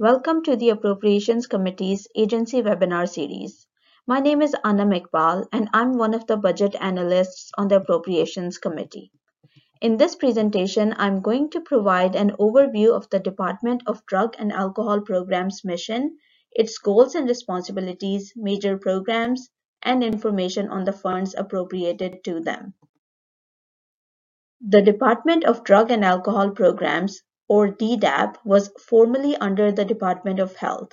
Welcome to the Appropriations Committee's Agency webinar series. My name is Anna Iqbal and I'm one of the budget analysts on the Appropriations Committee. In this presentation, I'm going to provide an overview of the Department of Drug and Alcohol Program's mission, its goals and responsibilities, major programs, and information on the funds appropriated to them. The Department of Drug and Alcohol Programs, or DDAP, was formerly under the Department of Health.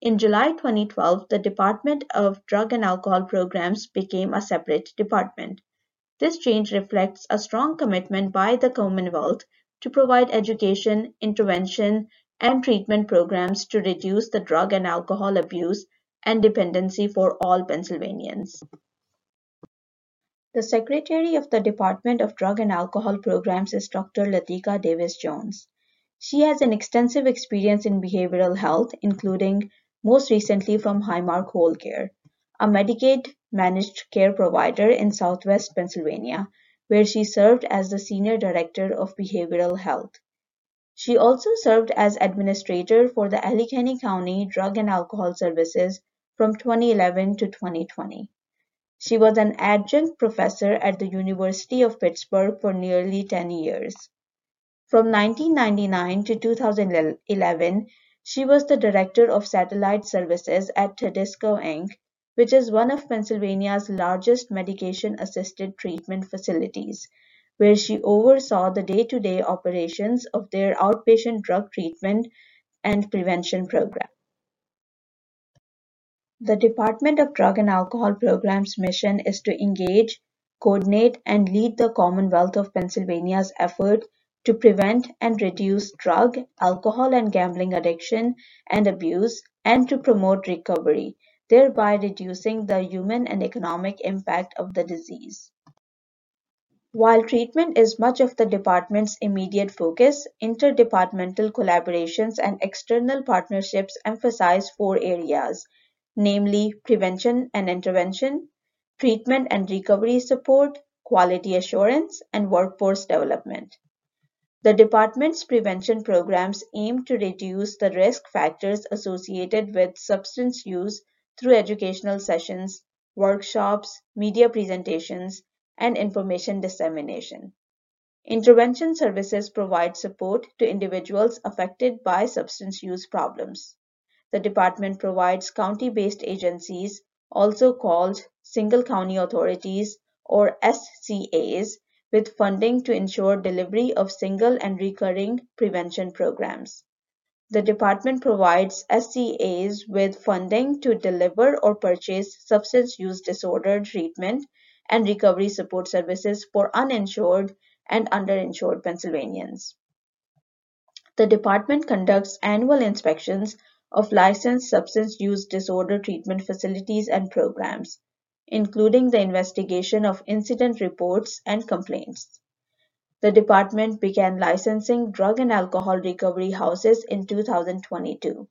In July 2012, the Department of Drug and Alcohol Programs became a separate department. This change reflects a strong commitment by the Commonwealth to provide education, intervention, and treatment programs to reduce the drug and alcohol abuse and dependency for all Pennsylvanians. The Secretary of the Department of Drug and Alcohol Programs is Dr. Latika Davis Jones. She has an extensive experience in behavioral health, including most recently from Highmark Whole Care, a Medicaid managed care provider in Southwest Pennsylvania, where she served as the Senior Director of Behavioral Health. She also served as administrator for the Allegheny County Drug and Alcohol Services from 2011 to 2020. She was an adjunct professor at the University of Pittsburgh for nearly 10 years. From 1999 to 2011, she was the director of satellite services at Tadiso Inc., which is one of Pennsylvania's largest medication assisted treatment facilities, where she oversaw the day to day operations of their outpatient drug treatment and prevention program. The Department of Drug and Alcohol Programs' mission is to engage, coordinate, and lead the Commonwealth of Pennsylvania's effort to prevent and reduce drug, alcohol, and gambling addiction and abuse, and to promote recovery, thereby reducing the human and economic impact of the disease. While treatment is much of the department's immediate focus, interdepartmental collaborations and external partnerships emphasize four areas namely prevention and intervention, treatment and recovery support, quality assurance, and workforce development. The department's prevention programs aim to reduce the risk factors associated with substance use through educational sessions, workshops, media presentations, and information dissemination. Intervention services provide support to individuals affected by substance use problems. The department provides county-based agencies, also called Single County Authorities or SCAs, with funding to ensure delivery of single and recurring prevention programs. The department provides SCAs with funding to deliver or purchase substance use disorder treatment and recovery support services for uninsured and underinsured Pennsylvanians. The department conducts annual inspections of licensed substance use disorder treatment facilities and programs, including the investigation of incident reports and complaints. The department began licensing drug and alcohol recovery houses in 2022.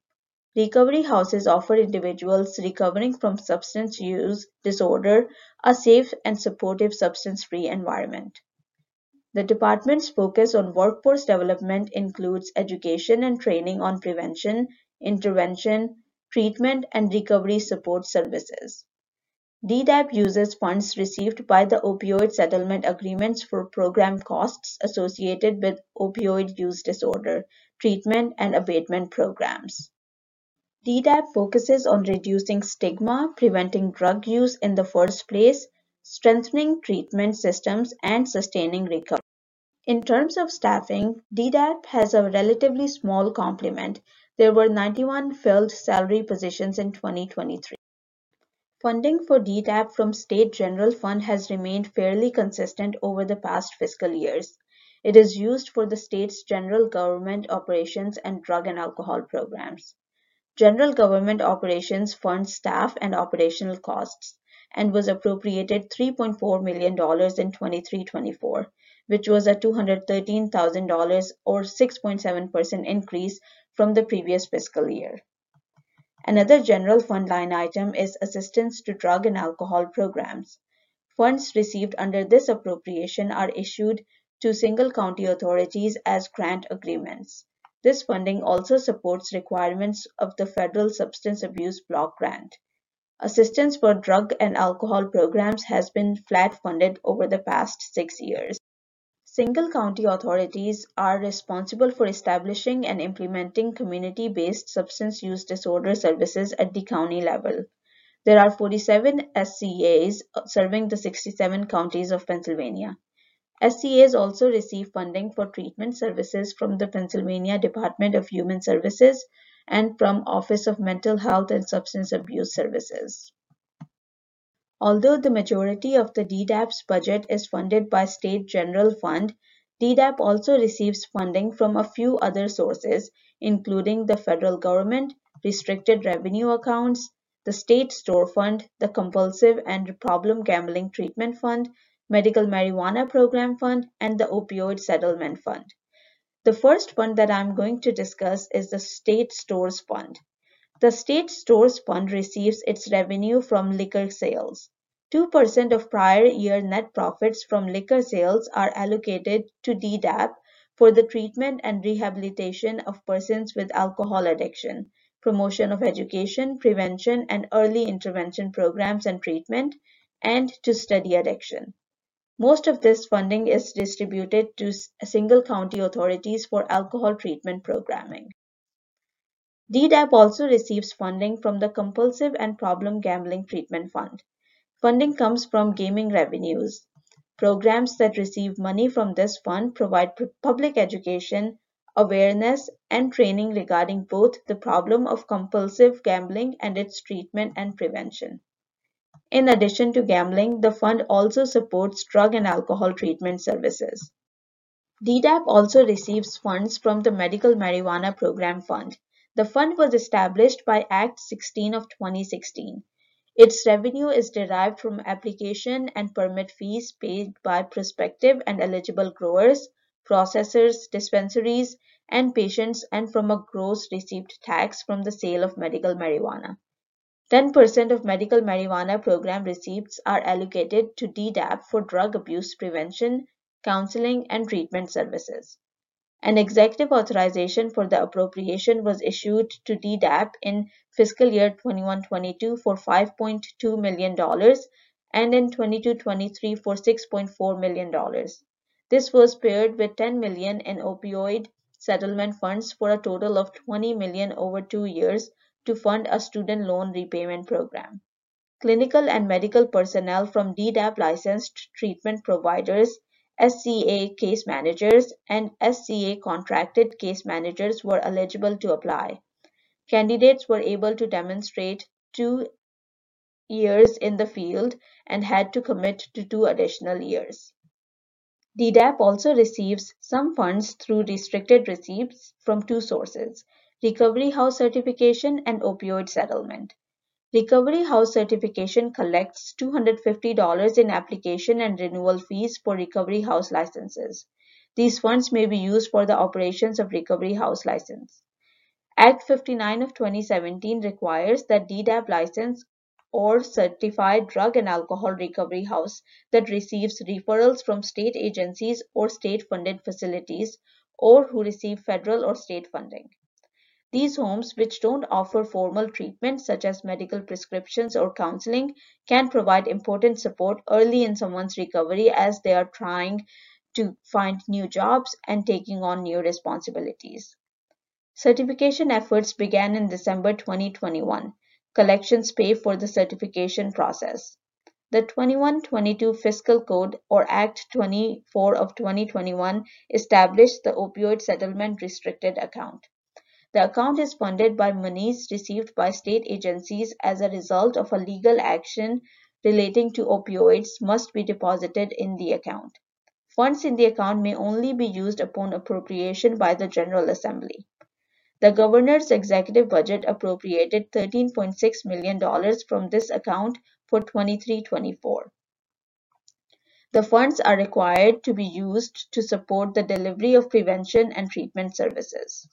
Recovery houses offer individuals recovering from substance use disorder a safe and supportive substance free environment. The department's focus on workforce development includes education and training on prevention intervention, treatment, and recovery support services. DDAP uses funds received by the opioid settlement agreements for program costs associated with opioid use disorder, treatment, and abatement programs. DDAP focuses on reducing stigma, preventing drug use in the first place, strengthening treatment systems, and sustaining recovery. In terms of staffing, DDAP has a relatively small complement there were 91 filled salary positions in 2023. Funding for DDAP from State General Fund has remained fairly consistent over the past fiscal years. It is used for the state's general government operations and drug and alcohol programs. General government operations funds staff and operational costs and was appropriated $3.4 million in 23-24, which was a $213,000 or 6.7% increase from the previous fiscal year. Another general fund line item is assistance to drug and alcohol programs. Funds received under this appropriation are issued to single county authorities as grant agreements. This funding also supports requirements of the Federal Substance Abuse Block Grant. Assistance for drug and alcohol programs has been flat funded over the past six years. Single county authorities are responsible for establishing and implementing community-based substance use disorder services at the county level. There are 47 SCAs serving the 67 counties of Pennsylvania. SCAs also receive funding for treatment services from the Pennsylvania Department of Human Services and from Office of Mental Health and Substance Abuse Services. Although the majority of the DDAP's budget is funded by State General Fund, DDAP also receives funding from a few other sources, including the federal government, restricted revenue accounts, the State Store Fund, the Compulsive and Problem Gambling Treatment Fund, Medical Marijuana Program Fund, and the Opioid Settlement Fund. The first fund that I'm going to discuss is the State Stores Fund. The State Stores Fund receives its revenue from liquor sales. 2% of prior year net profits from liquor sales are allocated to DDAP for the treatment and rehabilitation of persons with alcohol addiction, promotion of education, prevention, and early intervention programs and treatment, and to study addiction. Most of this funding is distributed to single county authorities for alcohol treatment programming. DDAP also receives funding from the Compulsive and Problem Gambling Treatment Fund. Funding comes from gaming revenues. Programs that receive money from this fund provide public education, awareness, and training regarding both the problem of compulsive gambling and its treatment and prevention. In addition to gambling, the fund also supports drug and alcohol treatment services. DDAP also receives funds from the Medical Marijuana Program Fund. The fund was established by Act 16 of 2016. Its revenue is derived from application and permit fees paid by prospective and eligible growers, processors, dispensaries, and patients and from a gross receipts tax from the sale of medical marijuana. 10% of medical marijuana program receipts are allocated to DDAP for drug abuse prevention, counseling, and treatment services. An executive authorization for the appropriation was issued to DDAP in fiscal year 21-22 for $5.2 million and in 22-23 for $6.4 million. This was paired with 10 million in opioid settlement funds for a total of 20 million over two years to fund a student loan repayment program. Clinical and medical personnel from DDAP licensed treatment providers SCA case managers and SCA contracted case managers were eligible to apply. Candidates were able to demonstrate two years in the field and had to commit to two additional years. DDAP also receives some funds through restricted receipts from two sources, Recovery House Certification and Opioid Settlement. Recovery House certification collects $250 in application and renewal fees for Recovery House licenses. These funds may be used for the operations of Recovery House license. Act 59 of 2017 requires that DDAP license or certified drug and alcohol recovery house that receives referrals from state agencies or state-funded facilities or who receive federal or state funding. These homes, which don't offer formal treatment such as medical prescriptions or counseling, can provide important support early in someone's recovery as they are trying to find new jobs and taking on new responsibilities. Certification efforts began in December 2021. Collections pay for the certification process. The 21-22 Fiscal Code or Act 24 of 2021 established the Opioid Settlement Restricted Account. The account is funded by monies received by state agencies as a result of a legal action relating to opioids must be deposited in the account. Funds in the account may only be used upon appropriation by the General Assembly. The governor's executive budget appropriated $13.6 million from this account for 23-24. The funds are required to be used to support the delivery of prevention and treatment services.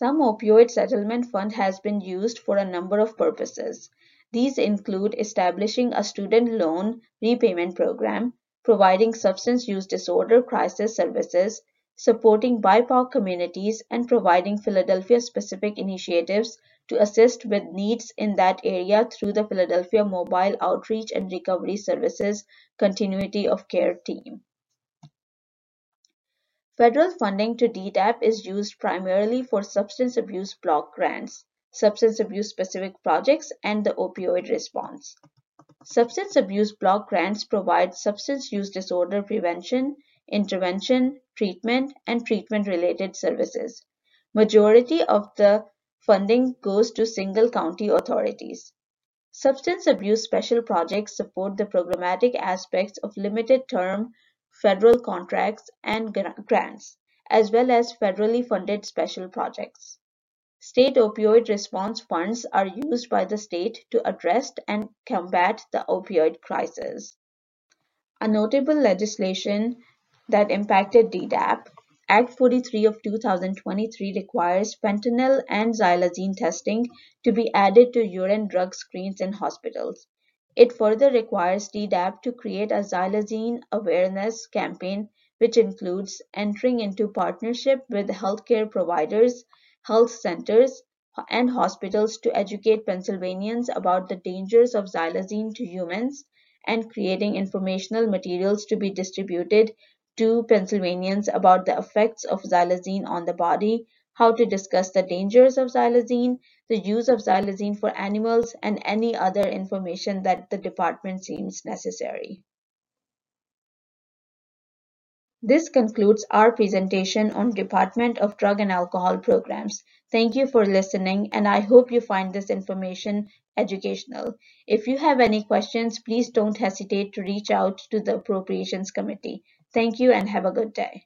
Some opioid settlement fund has been used for a number of purposes. These include establishing a student loan repayment program, providing substance use disorder crisis services, supporting BIPOC communities, and providing Philadelphia-specific initiatives to assist with needs in that area through the Philadelphia Mobile Outreach and Recovery Services Continuity of Care Team. Federal funding to DDAP is used primarily for substance abuse block grants, substance abuse specific projects, and the opioid response. Substance abuse block grants provide substance use disorder prevention, intervention, treatment, and treatment-related services. Majority of the funding goes to single county authorities. Substance abuse special projects support the programmatic aspects of limited term federal contracts and grants, as well as federally funded special projects. State opioid response funds are used by the state to address and combat the opioid crisis. A notable legislation that impacted DDAP, Act 43 of 2023 requires fentanyl and xylazine testing to be added to urine drug screens in hospitals. It further requires DDAP to create a xylazine awareness campaign which includes entering into partnership with healthcare providers, health centers, and hospitals to educate Pennsylvanians about the dangers of xylazine to humans and creating informational materials to be distributed to Pennsylvanians about the effects of xylazine on the body, how to discuss the dangers of xylazine, the use of xylazine for animals, and any other information that the department seems necessary. This concludes our presentation on Department of Drug and Alcohol Programs. Thank you for listening and I hope you find this information educational. If you have any questions, please don't hesitate to reach out to the Appropriations Committee. Thank you and have a good day.